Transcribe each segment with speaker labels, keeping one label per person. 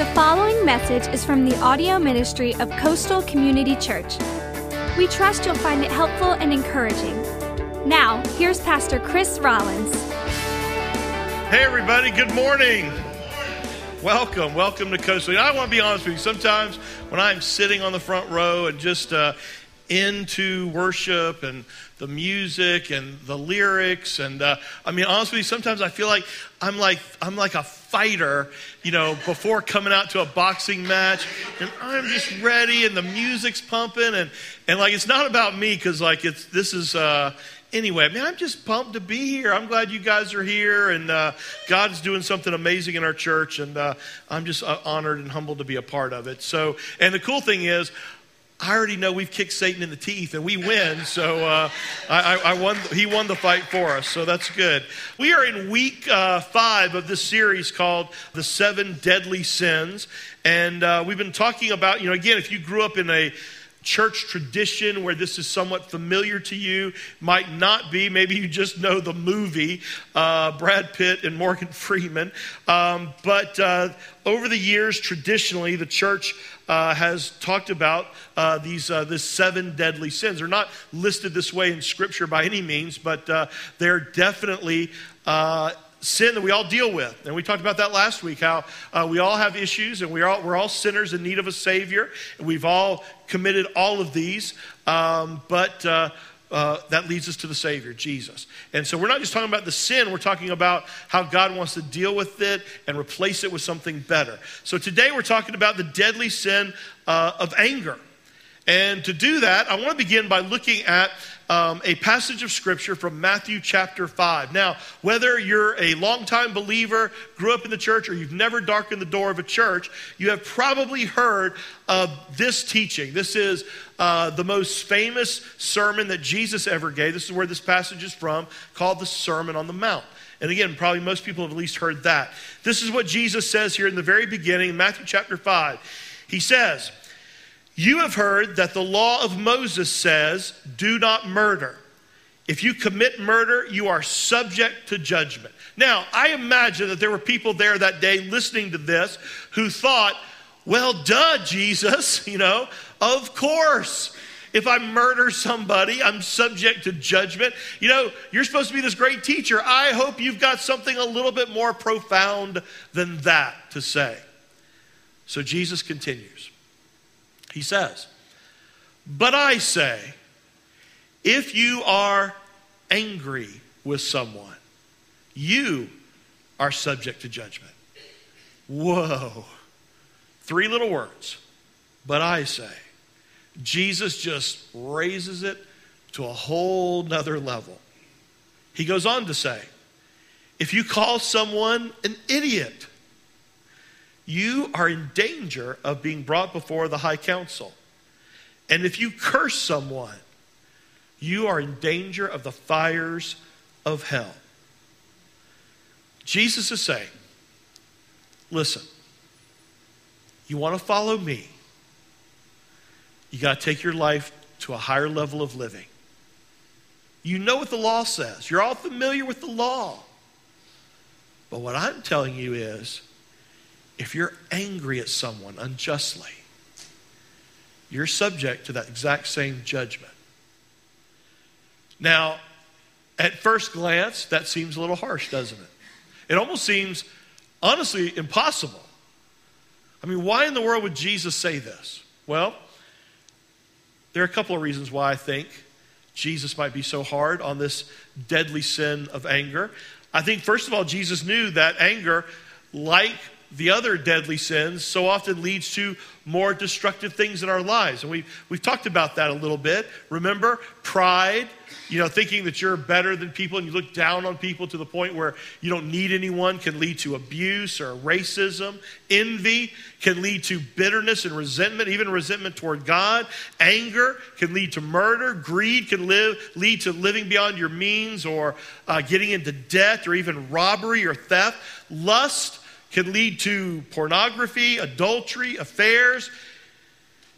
Speaker 1: The following message is from the audio ministry of Coastal Community Church. We trust you'll find it helpful and encouraging. Now, here's Pastor Chris Rollins.
Speaker 2: Hey, everybody, good morning. Welcome, welcome to Coastal. I want to be honest with you. Sometimes when I'm sitting on the front row and just uh, into worship and the music and the lyrics, and uh, I mean, honestly, sometimes I feel like I'm like I'm like a fighter, you know, before coming out to a boxing match, and I'm just ready, and the music's pumping, and and like it's not about me because like it's this is. Uh, anyway, I mean, I'm just pumped to be here. I'm glad you guys are here, and uh, God's doing something amazing in our church, and uh, I'm just uh, honored and humbled to be a part of it. So, and the cool thing is, I already know we've kicked Satan in the teeth and we win. So uh, I, I, won. He won the fight for us. So that's good. We are in week uh, five of this series called "The Seven Deadly Sins," and uh, we've been talking about. You know, again, if you grew up in a church tradition where this is somewhat familiar to you might not be maybe you just know the movie uh, brad pitt and morgan freeman um, but uh, over the years traditionally the church uh, has talked about uh, these uh, this seven deadly sins. They're not listed this way in Scripture by any means, but uh, they're definitely uh, sin that we all deal with. And we talked about that last week, how uh, we all have issues and we all, we're all sinners in need of a Savior. And we've all committed all of these. Um, but uh, uh, that leads us to the Savior, Jesus. And so we're not just talking about the sin, we're talking about how God wants to deal with it and replace it with something better. So today we're talking about the deadly sin uh, of anger. And to do that, I want to begin by looking at um, a passage of scripture from Matthew chapter 5. Now, whether you're a longtime believer, grew up in the church, or you've never darkened the door of a church, you have probably heard of this teaching. This is uh, the most famous sermon that Jesus ever gave. This is where this passage is from, called the Sermon on the Mount. And again, probably most people have at least heard that. This is what Jesus says here in the very beginning, Matthew chapter 5. He says, you have heard that the law of Moses says, do not murder. If you commit murder, you are subject to judgment. Now, I imagine that there were people there that day listening to this who thought, well, duh, Jesus, you know, of course. If I murder somebody, I'm subject to judgment. You know, you're supposed to be this great teacher. I hope you've got something a little bit more profound than that to say. So Jesus continues. He says, But I say, if you are angry with someone, you are subject to judgment. Whoa. Three little words. But I say, Jesus just raises it to a whole nother level. He goes on to say, if you call someone an idiot, you are in danger of being brought before the high council. And if you curse someone, you are in danger of the fires of hell. Jesus is saying, listen, you want to follow me, you got to take your life to a higher level of living. You know what the law says, you're all familiar with the law. But what I'm telling you is, if you're angry at someone unjustly, you're subject to that exact same judgment. Now, at first glance, that seems a little harsh, doesn't it? It almost seems, honestly, impossible. I mean, why in the world would Jesus say this? Well, there are a couple of reasons why I think Jesus might be so hard on this deadly sin of anger. I think, first of all, Jesus knew that anger, like the other deadly sins so often leads to more destructive things in our lives. And we've, we've talked about that a little bit. Remember, pride, you know, thinking that you're better than people and you look down on people to the point where you don't need anyone can lead to abuse or racism. Envy can lead to bitterness and resentment, even resentment toward God. Anger can lead to murder. Greed can live, lead to living beyond your means or uh, getting into debt or even robbery or theft. Lust can lead to pornography, adultery, affairs.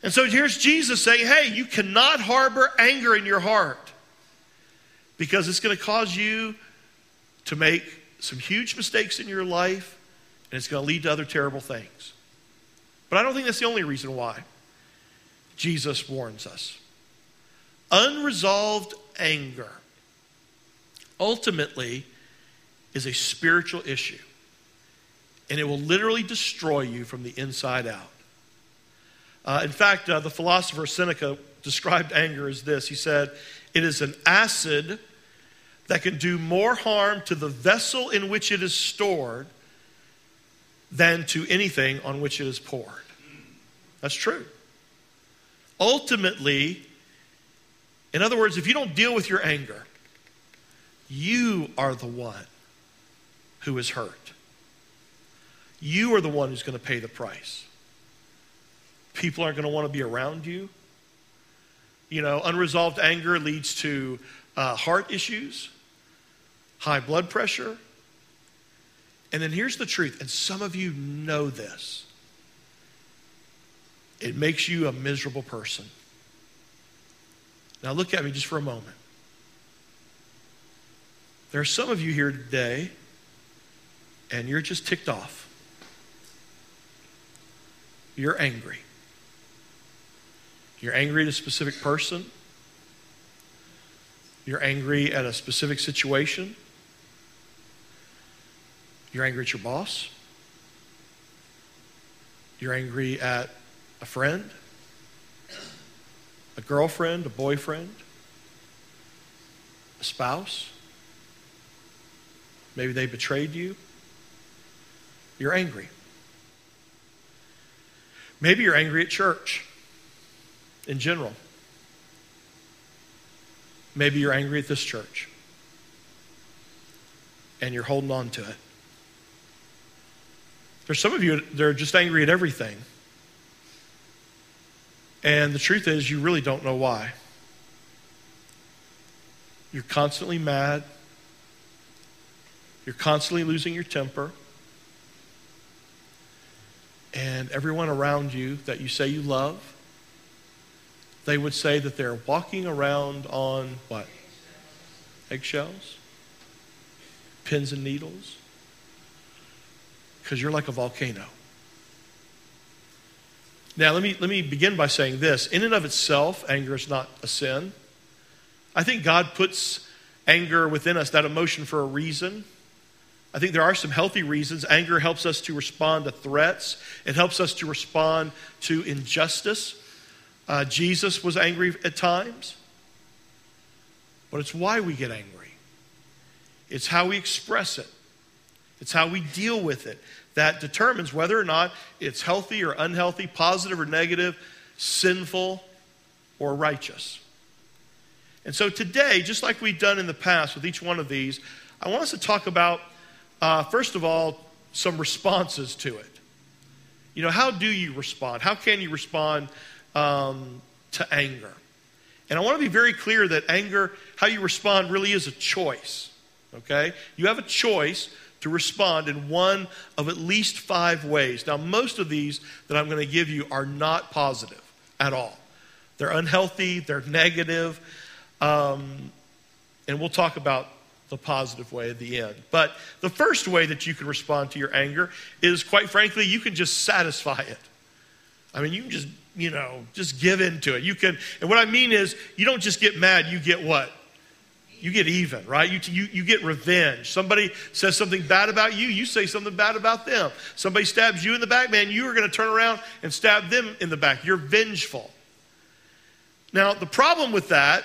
Speaker 2: And so here's Jesus saying, hey, you cannot harbor anger in your heart because it's going to cause you to make some huge mistakes in your life and it's going to lead to other terrible things. But I don't think that's the only reason why Jesus warns us. Unresolved anger ultimately is a spiritual issue, and it will literally destroy you from the inside out. Uh, in fact, uh, the philosopher Seneca described anger as this He said, It is an acid that can do more harm to the vessel in which it is stored than to anything on which it is poured. That's true. Ultimately, in other words, if you don't deal with your anger, you are the one who is hurt. You are the one who's going to pay the price. People aren't going to want to be around you. You know, unresolved anger leads to uh, heart issues, high blood pressure. And then here's the truth, and some of you know this it makes you a miserable person. Now, look at me just for a moment. There are some of you here today, and you're just ticked off. You're angry. You're angry at a specific person. You're angry at a specific situation. You're angry at your boss. You're angry at a friend, a girlfriend, a boyfriend, a spouse. Maybe they betrayed you. You're angry. Maybe you're angry at church in general. Maybe you're angry at this church and you're holding on to it. There's some of you that are just angry at everything. And the truth is, you really don't know why. You're constantly mad. You're constantly losing your temper. And everyone around you that you say you love, they would say that they're walking around on what? Eggshells? Pins and needles? Because you're like a volcano. Now, let me, let me begin by saying this. In and of itself, anger is not a sin. I think God puts anger within us, that emotion, for a reason. I think there are some healthy reasons. Anger helps us to respond to threats, it helps us to respond to injustice. Uh, Jesus was angry at times, but it's why we get angry. It's how we express it, it's how we deal with it that determines whether or not it's healthy or unhealthy, positive or negative, sinful or righteous. And so today, just like we've done in the past with each one of these, I want us to talk about, uh, first of all, some responses to it. You know, how do you respond? How can you respond um, to anger? And I want to be very clear that anger, how you respond, really is a choice. Okay? You have a choice to respond in one of at least five ways. Now, most of these that I'm going to give you are not positive at all. They're unhealthy, they're negative, um, and we'll talk about the positive way at the end. But the first way that you can respond to your anger is, quite frankly, you can just satisfy it. I mean, you can just, you know, just give in to it. You can, and what I mean is, you don't just get mad, you get what? you get even, right? You, you, you get revenge. Somebody says something bad about you, you say something bad about them. Somebody stabs you in the back, man, you are going to turn around and stab them in the back. You're vengeful. Now, the problem with that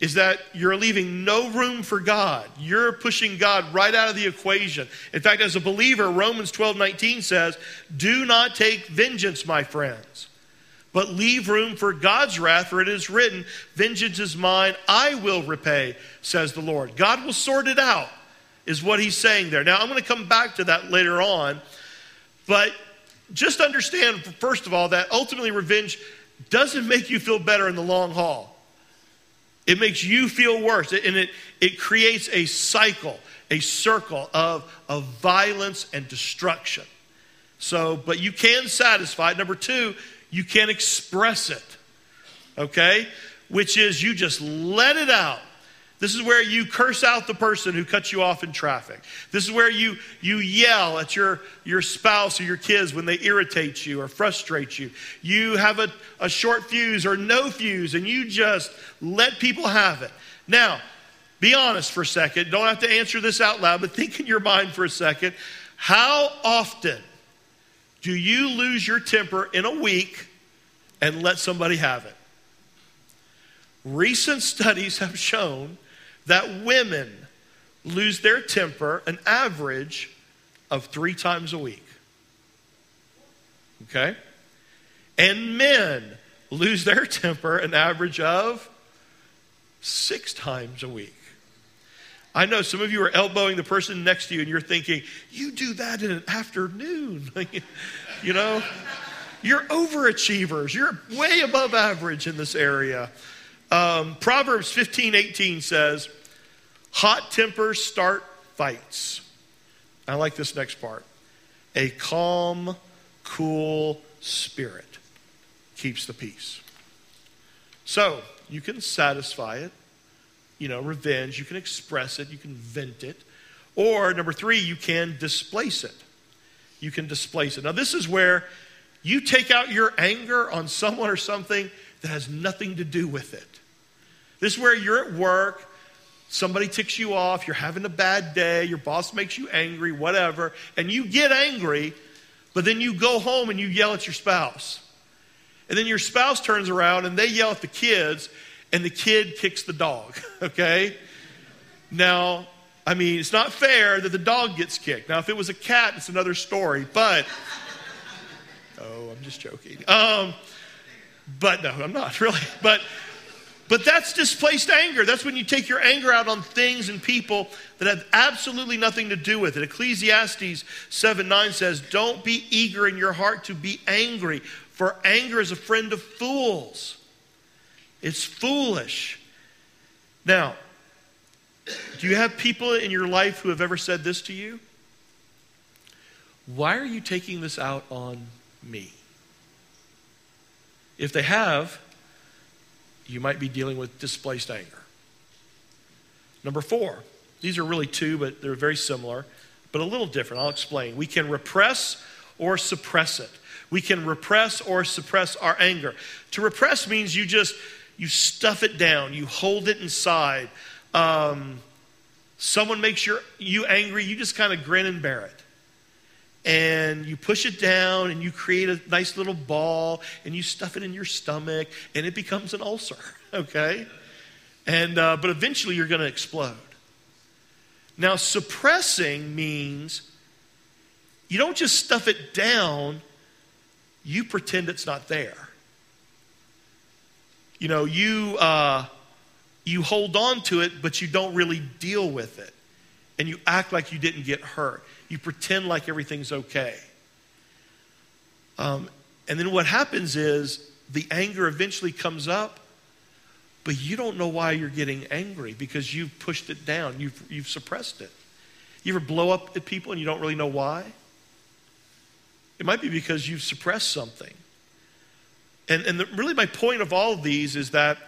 Speaker 2: is that you're leaving no room for God. You're pushing God right out of the equation. In fact, as a believer, Romans 12 19 says, Do not take vengeance, my friends but leave room for God's wrath, for it is written, Vengeance is mine, I will repay, says the Lord. God will sort it out, is what he's saying there. Now, I'm going to come back to that later on, but just understand, first of all, that ultimately revenge doesn't make you feel better in the long haul. It makes you feel worse, and it, it creates a cycle, a circle of, of violence and destruction. So, but you can satisfy it. Number two, you can express it, okay? Which is you just let it out. This is where you curse out the person who cuts you off in traffic. This is where you, you yell at your, your spouse or your kids when they irritate you or frustrate you. You have a, a short fuse or no fuse and you just let people have it. Now, be honest for a second. Don't have to answer this out loud, but think in your mind for a second. How often do you lose your temper in a week and let somebody have it? Recent studies have shown that women lose their temper an average of three times a week. Okay? And men lose their temper an average of six times a week. I know some of you are elbowing the person next to you and you're thinking, you do that in an afternoon. you know, you're overachievers. You're way above average in this area. Um, Proverbs 15 18 says, Hot tempers start fights. I like this next part. A calm, cool spirit keeps the peace. So, you can satisfy it, you know, revenge, you can express it, you can vent it. Or, number three, you can displace it. You can displace it. Now, this is where you take out your anger on someone or something that has nothing to do with it. This is where you're at work, somebody ticks you off, you're having a bad day, your boss makes you angry, whatever, and you get angry, but then you go home and you yell at your spouse. And then your spouse turns around and they yell at the kids, and the kid kicks the dog, okay? Now, I mean, it's not fair that the dog gets kicked. Now, if it was a cat, it's another story, but. Oh, I'm just joking. Um, but no, I'm not really. But but that's displaced anger. That's when you take your anger out on things and people that have absolutely nothing to do with it. Ecclesiastes 7 9 says, Don't be eager in your heart to be angry, for anger is a friend of fools. It's foolish. Now, do you have people in your life who have ever said this to you? Why are you taking this out on me? If they have, you might be dealing with displaced anger. Number four, these are really two, but they're very similar, but a little different. I'll explain. We can repress or suppress it. We can repress or suppress our anger. To repress means you just you stuff it down, you hold it inside. Um, someone makes you, you angry, you just kind of grin and bear it and you push it down and you create a nice little ball and you stuff it in your stomach and it becomes an ulcer, okay? And, uh, but eventually you're going to explode. Now, suppressing means you don't just stuff it down, you pretend it's not there. You know, you, uh, you hold on to it, but you don't really deal with it. And you act like you didn't get hurt you pretend like everything's okay. Um, and then what happens is the anger eventually comes up, but you don't know why you're getting angry because you've pushed it down, you've, you've suppressed it. You ever blow up at people and you don't really know why? It might be because you've suppressed something. And, and the, really, my point of all of these is that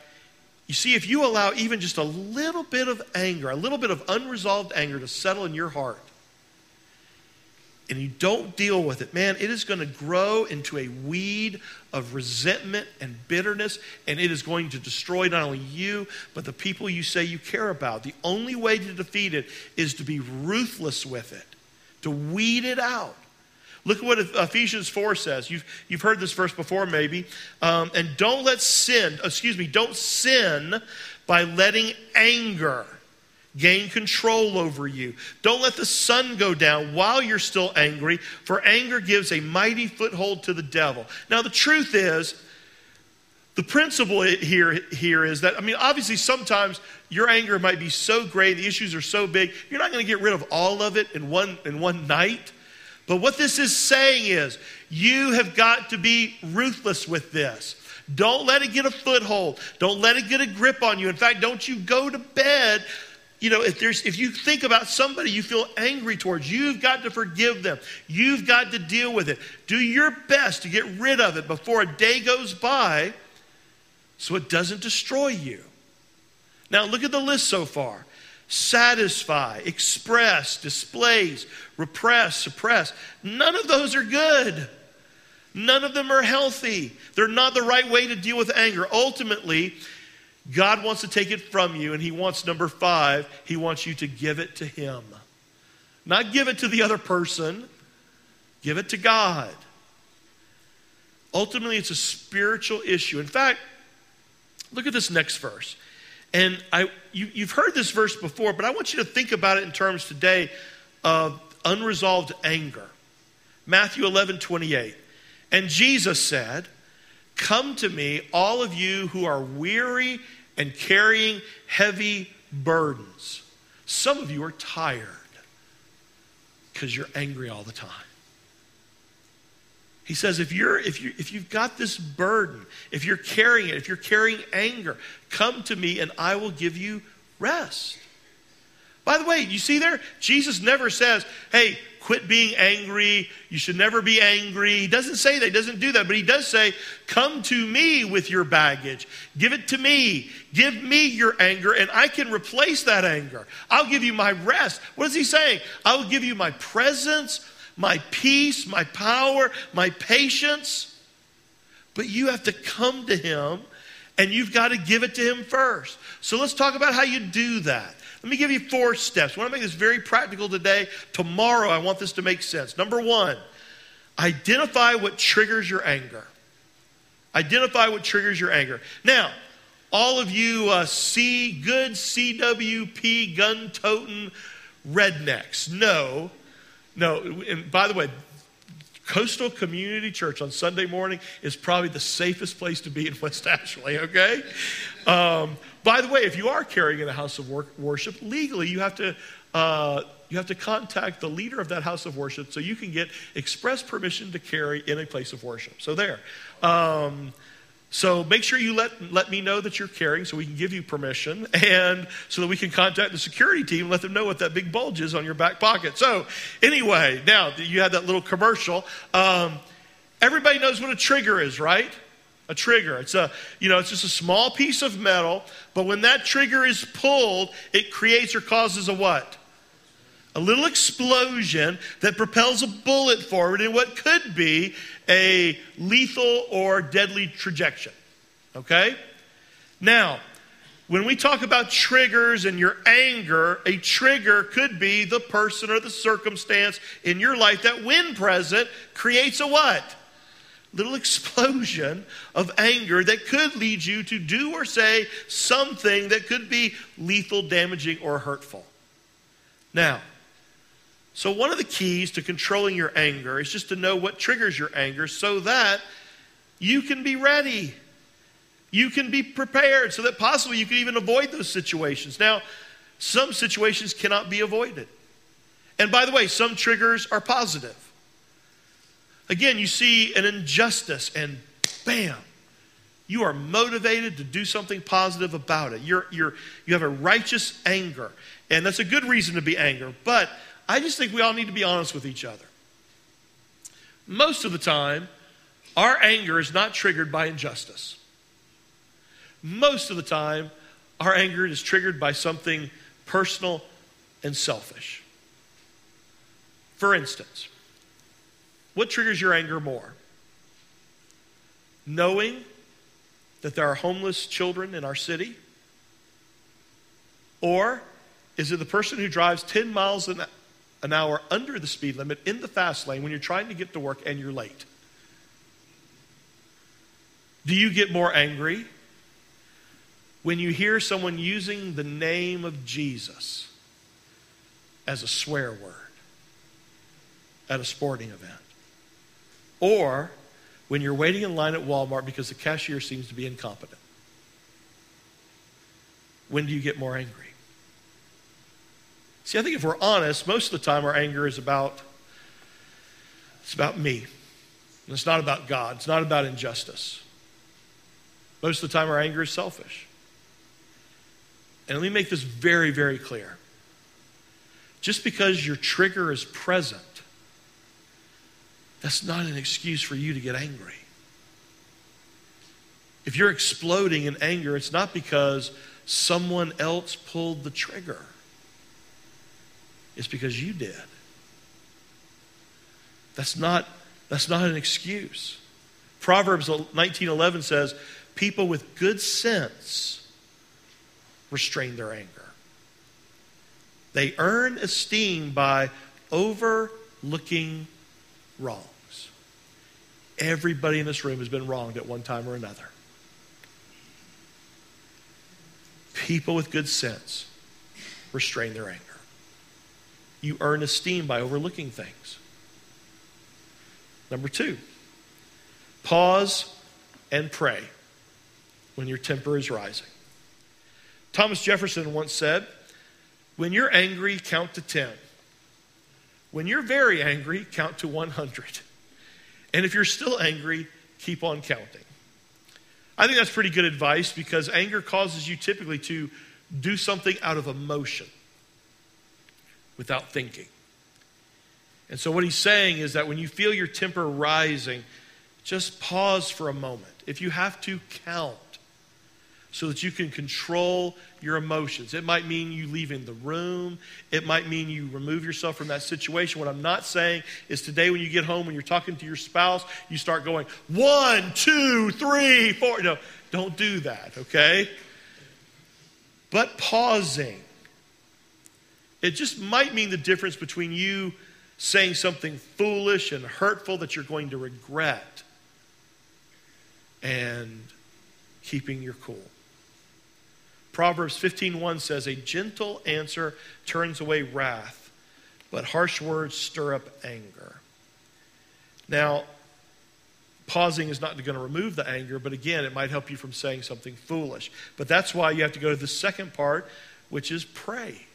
Speaker 2: you see, if you allow even just a little bit of anger, a little bit of unresolved anger to settle in your heart, and you don't deal with it, man, it is going to grow into a weed of resentment and bitterness, and it is going to destroy not only you, but the people you say you care about. The only way to defeat it is to be ruthless with it, to weed it out. Look at what Ephesians 4 says. You've, you've heard this verse before, maybe. Um, and don't let sin, excuse me, don't sin by letting anger gain control over you. Don't let the sun go down while you're still angry, for anger gives a mighty foothold to the devil. Now, the truth is, the principle here, here is that, I mean, obviously, sometimes your anger might be so great, the issues are so big, you're not going to get rid of all of it in one, in one night. But what this is saying is, you have got to be ruthless with this. Don't let it get a foothold. Don't let it get a grip on you. In fact, don't you go to bed you know, if there's if you think about somebody you feel angry towards, you've got to forgive them. You've got to deal with it. Do your best to get rid of it before a day goes by so it doesn't destroy you. Now, look at the list so far satisfy, express, displace, repress, suppress. None of those are good. None of them are healthy. They're not the right way to deal with anger. Ultimately, God wants to take it from you, and He wants number five, He wants you to give it to Him. Not give it to the other person, give it to God. Ultimately, it's a spiritual issue. In fact, look at this next verse. And I, you, you've heard this verse before, but I want you to think about it in terms today of unresolved anger. Matthew 11, 28. And Jesus said, Come to me, all of you who are weary and carrying heavy burdens. Some of you are tired because you're angry all the time. He says, if, you're, if, you, if you've got this burden, if you're carrying it, if you're carrying anger, come to me and I will give you rest. By the way, you see there, Jesus never says, hey, quit being angry. You should never be angry. He doesn't say that. He doesn't do that. But he does say, come to me with your baggage. Give it to me. Give me your anger, and I can replace that anger. I'll give you my rest. What is he saying? I will give you my presence my peace, my power, my patience. But you have to come to Him and you've got to give it to Him first. So let's talk about how you do that. Let me give you four steps. I want to make this very practical today. Tomorrow, I want this to make sense. Number one, identify what triggers your anger. Identify what triggers your anger. Now, all of you uh, C, good CWP gun toting rednecks no, no, and by the way, Coastal Community Church on Sunday morning is probably the safest place to be in West Ashley, okay? Um, by the way, if you are carrying in a house of worship, legally you have to. Uh, you have to contact the leader of that house of worship so you can get express permission to carry in a place of worship. So, there. Um, so make sure you let, let me know that you're carrying so we can give you permission and so that we can contact the security team and let them know what that big bulge is on your back pocket. So, anyway, now you had that little commercial. Um, everybody knows what a trigger is, right? A trigger. It's a, you know, it's just a small piece of metal, but when that trigger is pulled, it creates or causes a what? A little explosion that propels a bullet forward in what could be a lethal or deadly trajectory. Okay? Now, when we talk about triggers and your anger, a trigger could be the person or the circumstance in your life that, when present, creates a what? Little explosion of anger that could lead you to do or say something that could be lethal, damaging, or hurtful. Now, so, one of the keys to controlling your anger is just to know what triggers your anger so that you can be ready. You can be prepared so that possibly you can even avoid those situations. Now, some situations cannot be avoided. And by the way, some triggers are positive. Again, you see an injustice and bam, you are motivated to do something positive about it. You're, you're, you have a righteous anger. And that's a good reason to be angry. But I just think we all need to be honest with each other. Most of the time, our anger is not triggered by injustice. Most of the time, our anger is triggered by something personal and selfish. For instance, what triggers your anger more? Knowing that there are homeless children in our city? Or is it the person who drives 10 miles an an hour under the speed limit in the fast lane when you're trying to get to work and you're late? Do you get more angry when you hear someone using the name of Jesus as a swear word at a sporting event? Or when you're waiting in line at Walmart because the cashier seems to be incompetent? When do you get more angry? See, I think if we're honest, most of the time our anger is about it's about me. And it's not about God. It's not about injustice. Most of the time our anger is selfish. And let me make this very, very clear. Just because your trigger is present, that's not an excuse for you to get angry. If you're exploding in anger, it's not because someone else pulled the trigger. It's because you did. That's not, that's not an excuse. Proverbs 19:11 says, "People with good sense restrain their anger." They earn esteem by overlooking wrongs. Everybody in this room has been wronged at one time or another. People with good sense restrain their anger. You earn esteem by overlooking things. Number two, pause and pray when your temper is rising. Thomas Jefferson once said, When you're angry, count to 10. When you're very angry, count to 100. And if you're still angry, keep on counting. I think that's pretty good advice because anger causes you typically to do something out of emotion without thinking. And so, what he's saying is that when you feel your temper rising, just pause for a moment. If you have to, count so that you can control your emotions. It might mean you leaving the room. It might mean you remove yourself from that situation. What I'm not saying is today when you get home, when you're talking to your spouse, you start going, one, two, three, four. No, don't do that, okay? But pausing. It just might mean the difference between you saying something foolish and hurtful that you're going to regret and keeping your cool. Proverbs 15:1 says a gentle answer turns away wrath, but harsh words stir up anger. Now, pausing is not going to remove the anger, but again, it might help you from saying something foolish. But that's why you have to go to the second part, which is pray.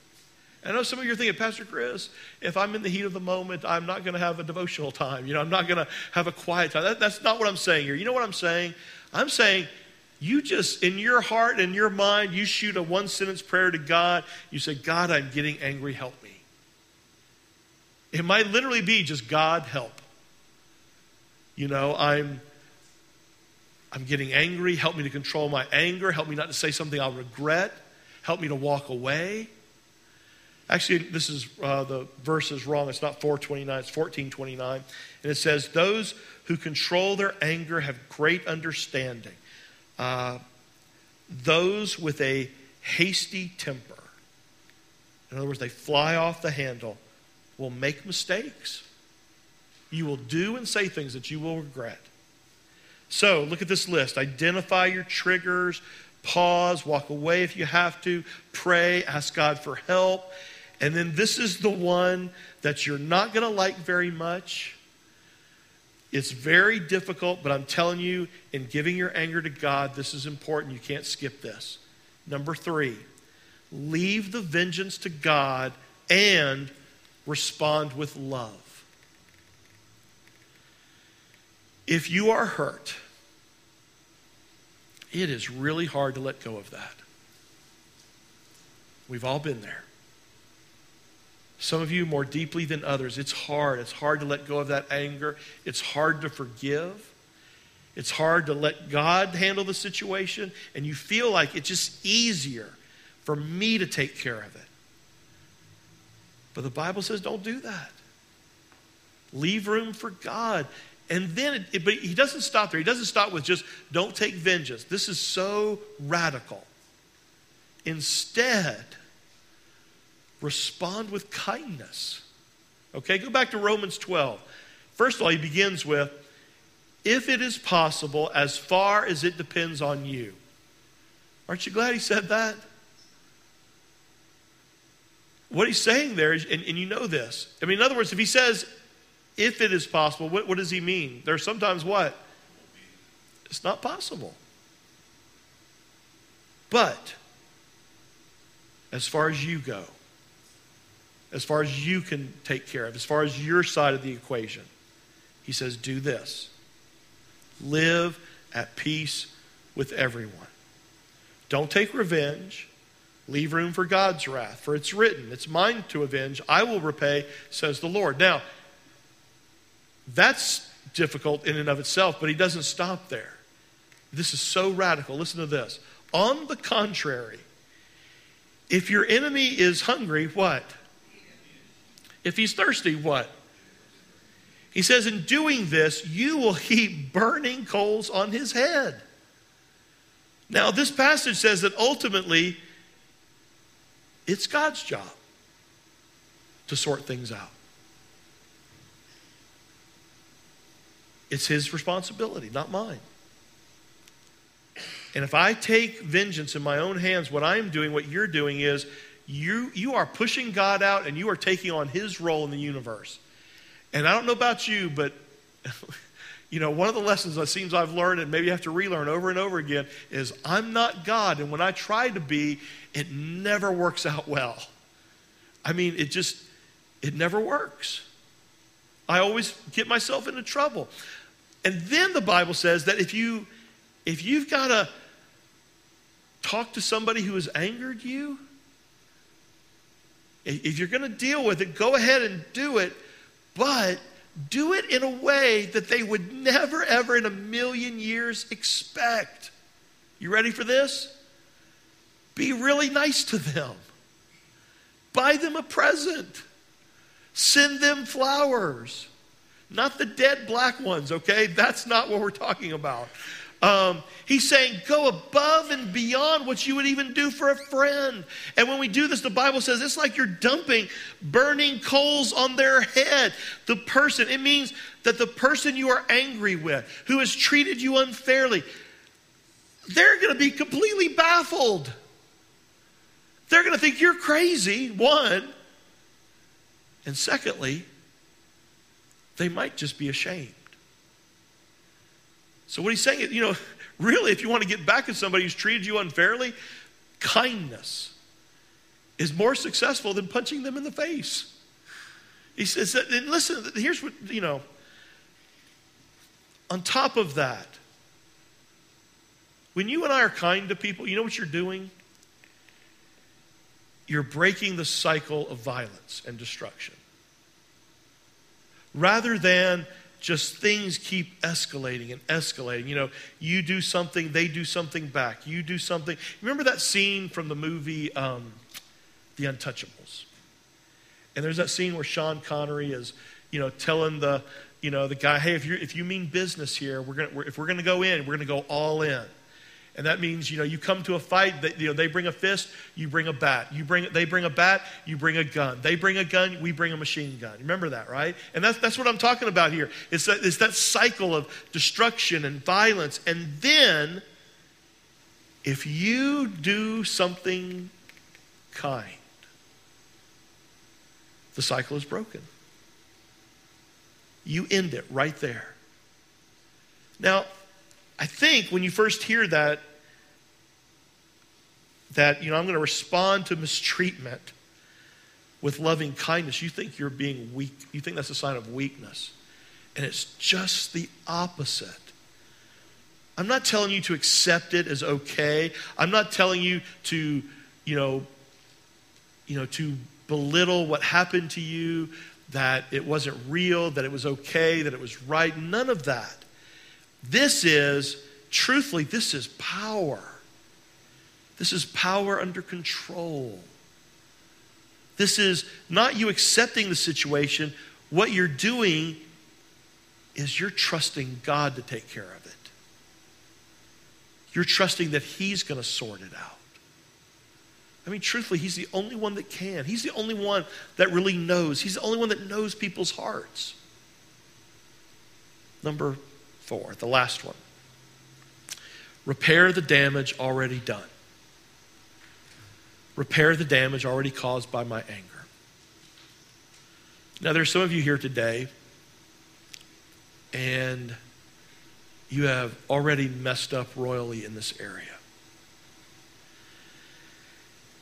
Speaker 2: I know some of you are thinking, Pastor Chris, if I'm in the heat of the moment, I'm not going to have a devotional time. You know, I'm not going to have a quiet time. That, that's not what I'm saying here. You know what I'm saying? I'm saying you just, in your heart and your mind, you shoot a one sentence prayer to God. You say, God, I'm getting angry, help me. It might literally be just, God, help. You know, I'm. I'm getting angry. Help me to control my anger. Help me not to say something I'll regret. Help me to walk away. Actually, this is uh, the verse is wrong. It's not 429, it's 1429. And it says, Those who control their anger have great understanding. Uh, those with a hasty temper, in other words, they fly off the handle, will make mistakes. You will do and say things that you will regret. So, look at this list. Identify your triggers, pause, walk away if you have to, pray, ask God for help. And then this is the one that you're not going to like very much it's very difficult, but I'm telling you, in giving your anger to God, this is important. You can't skip this. Number three, leave the vengeance to God and respond with love. If you are hurt, it is really hard to let go of that. We've all been there. Some of you more deeply than others. It's hard. It's hard to let go of that anger. It's hard to forgive. It's hard to let God handle the situation, and you feel like it's just easier for me to take care of it. But the Bible says don't do that. Leave room for God. And then, it, it, but he doesn't stop there. He doesn't stop with just don't take vengeance. This is so radical. Instead, respond with kindness. Okay, go back to Romans 12. First of all, he begins with, if it is possible, as far as it depends on you. Aren't you glad he said that? What he's saying there is, and, and you know this. I mean, in other words, if he says, if it is possible, what, what does he mean? There's sometimes what? It's not possible. But, as far as you go, as far as you can take care of, as far as your side of the equation. He says, do this live at peace with everyone. Don't take revenge. Leave room for God's wrath, for it's written, It's mine to avenge. I will repay, says the Lord. Now, that's difficult in and of itself, but he doesn't stop there. This is so radical. Listen to this. On the contrary, If your enemy is hungry, what? If he's thirsty, what? He says, In doing this, you will heap burning coals on his head. Now, this passage says that ultimately it's God's job to sort things out. It's his responsibility, not mine. And if I take vengeance in my own hands, what I'm doing, what you're doing is you, you are pushing God out and you are taking on his role in the universe. And I don't know about you, but you know, one of the lessons that seems I've learned and maybe have to relearn over and over again is I'm not God. And when I try to be, it never works out well. I mean, it just, it never works. I always get myself into trouble. And then the Bible says that if you if you've got to talk to somebody who has angered you, if you're going to deal with it, go ahead and do it, but do it in a way that they would never, ever in a million years expect. You ready for this? Be really nice to them. Buy them a present. Send them flowers. Not the dead black ones, okay? That's not what we're talking about. Um, he's saying, go above and beyond what you would even do for a friend. And when we do this, the Bible says it's like you're dumping burning coals on their head. The person, it means that the person you are angry with, who has treated you unfairly, they're going to be completely baffled. They're going to think you're crazy, one. And secondly, they might just be ashamed. So, what he's saying is, you know, really, if you want to get back at somebody who's treated you unfairly, kindness is more successful than punching them in the face. He says, that, and listen, here's what, you know, on top of that, when you and I are kind to people, you know what you're doing? You're breaking the cycle of violence and destruction. Rather than just things keep escalating and escalating. You know, you do something, they do something back. You do something. Remember that scene from the movie um, The Untouchables? And there's that scene where Sean Connery is, you know, telling the, you know, the guy, hey, if you if you mean business here, we're gonna, we're, if we're to go in, we're to go all in. And that means, you know, you come to a fight, they, you know, they bring a fist, you bring a bat. You bring, they bring a bat, you bring a gun. They bring a gun, we bring a machine gun. Remember that, right? And that's, that's what I'm talking about here. It's that, it's that cycle of destruction and violence. And then, if you do something kind, the cycle is broken. You end it right there. Now, I think when you first hear that, that, you know, I'm going to respond to mistreatment with loving kindness, you think you're being weak. You think that's a sign of weakness. And it's just the opposite. I'm not telling you to accept it as okay. I'm not telling you to, you know, you know, to belittle what happened to you, that it wasn't real, that it was okay, that it was right. None of that. This is, truthfully, this is power. This is power under control. This is not you accepting the situation. What you're doing is you're trusting God to take care of it. You're trusting that He's going to sort it out. I mean, truthfully, He's the only one that can. He's the only one that really knows. He's the only one that knows people's hearts. Number four, the last one. Repair the damage already done. Repair the damage already caused by my anger. Now, there's some of you here today, and you have already messed up royally in this area.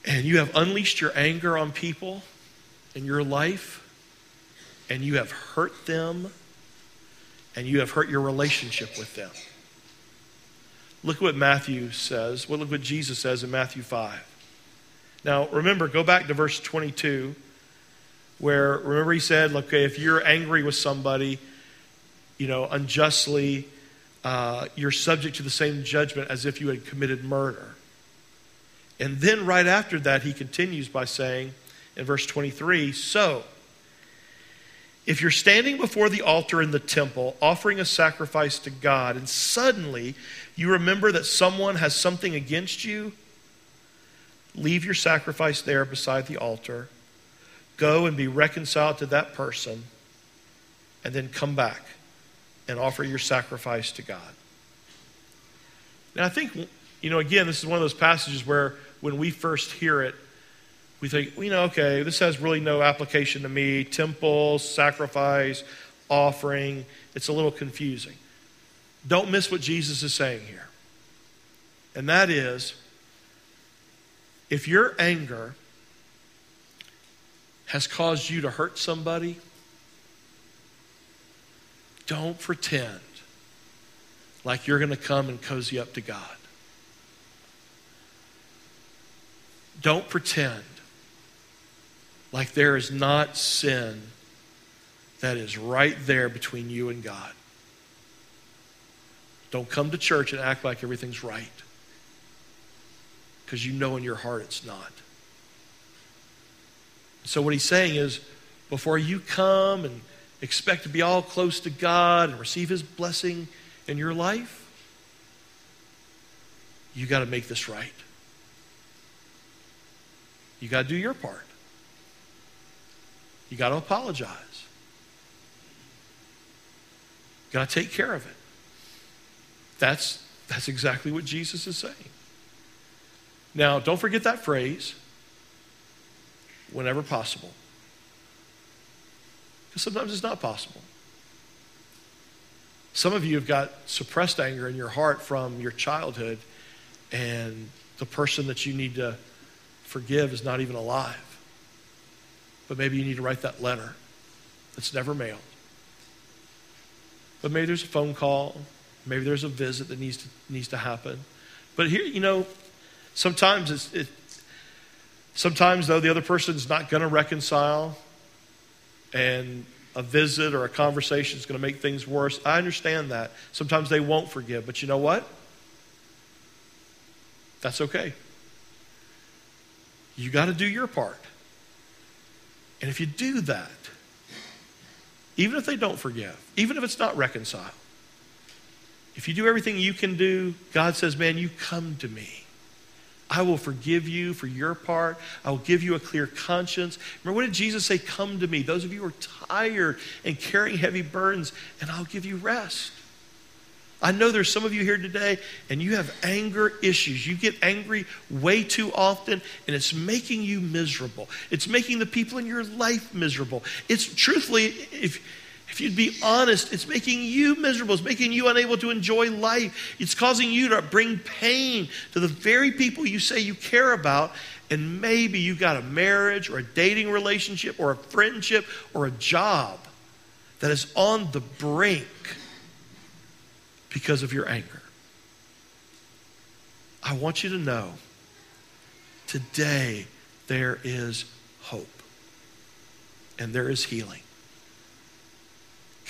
Speaker 2: And you have unleashed your anger on people in your life, and you have hurt them and you have hurt your relationship with them. Look at what Matthew says. Well, look what Jesus says in Matthew 5. Now, remember, go back to verse 22, where, remember, he said, okay, if you're angry with somebody, you know, unjustly, uh, you're subject to the same judgment as if you had committed murder. And then right after that, he continues by saying in verse 23 So, if you're standing before the altar in the temple offering a sacrifice to God, and suddenly you remember that someone has something against you, leave your sacrifice there beside the altar, go and be reconciled to that person, and then come back and offer your sacrifice to God. Now, I think, you know, again, this is one of those passages where when we first hear it, we think, you know, okay, this has really no application to me. Temple, sacrifice, offering, it's a little confusing. Don't miss what Jesus is saying here. And that is if your anger has caused you to hurt somebody, don't pretend like you're going to come and cozy up to God. Don't pretend like there is not sin that is right there between you and God. Don't come to church and act like everything's right because you know in your heart it's not. So, what he's saying is before you come and expect to be all close to God and receive his blessing in your life, you got to make this right. You got to do your part. You got to apologize. You got to take care of it. That's, that's exactly what Jesus is saying. Now, don't forget that phrase whenever possible. Because sometimes it's not possible. Some of you have got suppressed anger in your heart from your childhood, and the person that you need to forgive is not even alive. But maybe you need to write that letter that's never mailed. But maybe there's a phone call. Maybe there's a visit that needs to, needs to happen. But here, you know, sometimes it's, it, sometimes though the other person's not going to reconcile and a visit or a conversation is going to make things worse. I understand that. Sometimes they won't forgive, but you know what? That's okay. You got to do your part. And if you do that, even if they don't forgive, even if it's not reconciled, if you do everything you can do, God says, Man, you come to me. I will forgive you for your part. I will give you a clear conscience. Remember, what did Jesus say? Come to me. Those of you who are tired and carrying heavy burdens, and I'll give you rest. I know there's some of you here today and you have anger issues. You get angry way too often and it's making you miserable. It's making the people in your life miserable. It's truthfully, if, if you'd be honest, it's making you miserable. It's making you unable to enjoy life. It's causing you to bring pain to the very people you say you care about. And maybe you've got a marriage or a dating relationship or a friendship or a job that is on the brink because of your anger. I want you to know today there is hope and there is healing.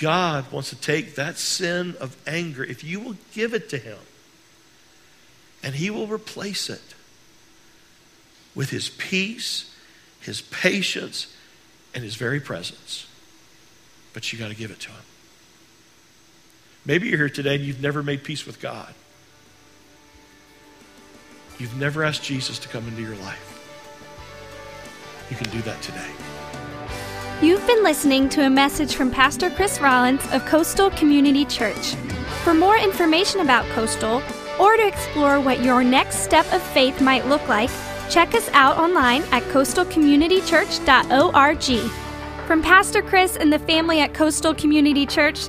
Speaker 2: God wants to take that sin of anger, if you will give it to Him, and He will replace it with His peace, His patience, and His very presence. But you got to give it to Him. Maybe you're here today and you've never made peace with God. You've never asked Jesus to come into your life. You can do that today.
Speaker 1: You've been listening to a message from Pastor Chris Rollins of Coastal Community Church. For more information about Coastal, or to explore what your next step of faith might look like, check us out online at coastalcommunitychurch.org. From Pastor Chris and the family at Coastal Community Church,